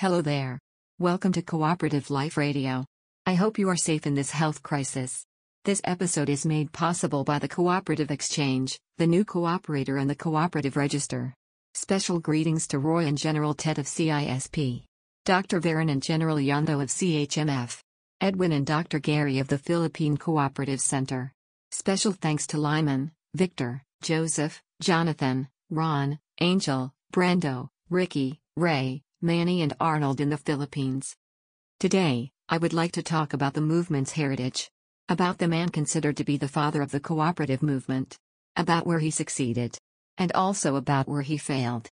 Hello there. Welcome to Cooperative Life Radio. I hope you are safe in this health crisis. This episode is made possible by the Cooperative Exchange, the new cooperator and the Cooperative Register. Special greetings to Roy and General Ted of CISP, Dr. Varon and General Yundo of CHMF, Edwin and Dr. Gary of the Philippine Cooperative Center. Special thanks to Lyman, Victor, Joseph, Jonathan, Ron, Angel, Brando, Ricky, Ray, Manny, and Arnold in the Philippines. Today, I would like to talk about the movement's heritage. About the man considered to be the father of the cooperative movement. About where he succeeded. And also about where he failed.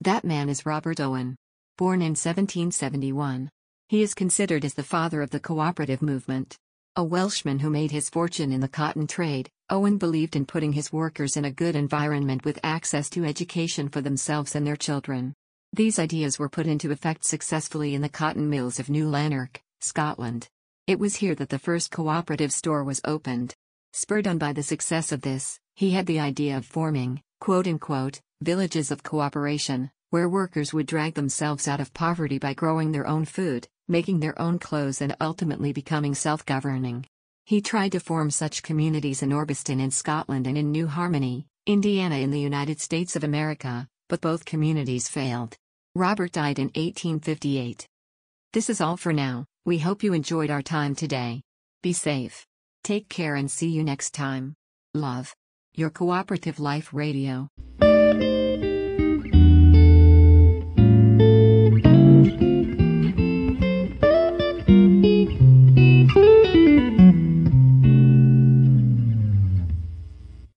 That man is Robert Owen. Born in 1771. He is considered as the father of the cooperative movement. A Welshman who made his fortune in the cotton trade, Owen believed in putting his workers in a good environment with access to education for themselves and their children. These ideas were put into effect successfully in the cotton mills of New Lanark, Scotland. It was here that the first cooperative store was opened. Spurred on by the success of this, he had the idea of forming, quote unquote, villages of cooperation, where workers would drag themselves out of poverty by growing their own food, making their own clothes, and ultimately becoming self governing. He tried to form such communities in Orbiston in Scotland and in New Harmony, Indiana in the United States of America, but both communities failed. Robert died in 1858. This is all for now, we hope you enjoyed our time today. Be safe. Take care and see you next time. Love. Your Cooperative Life Radio.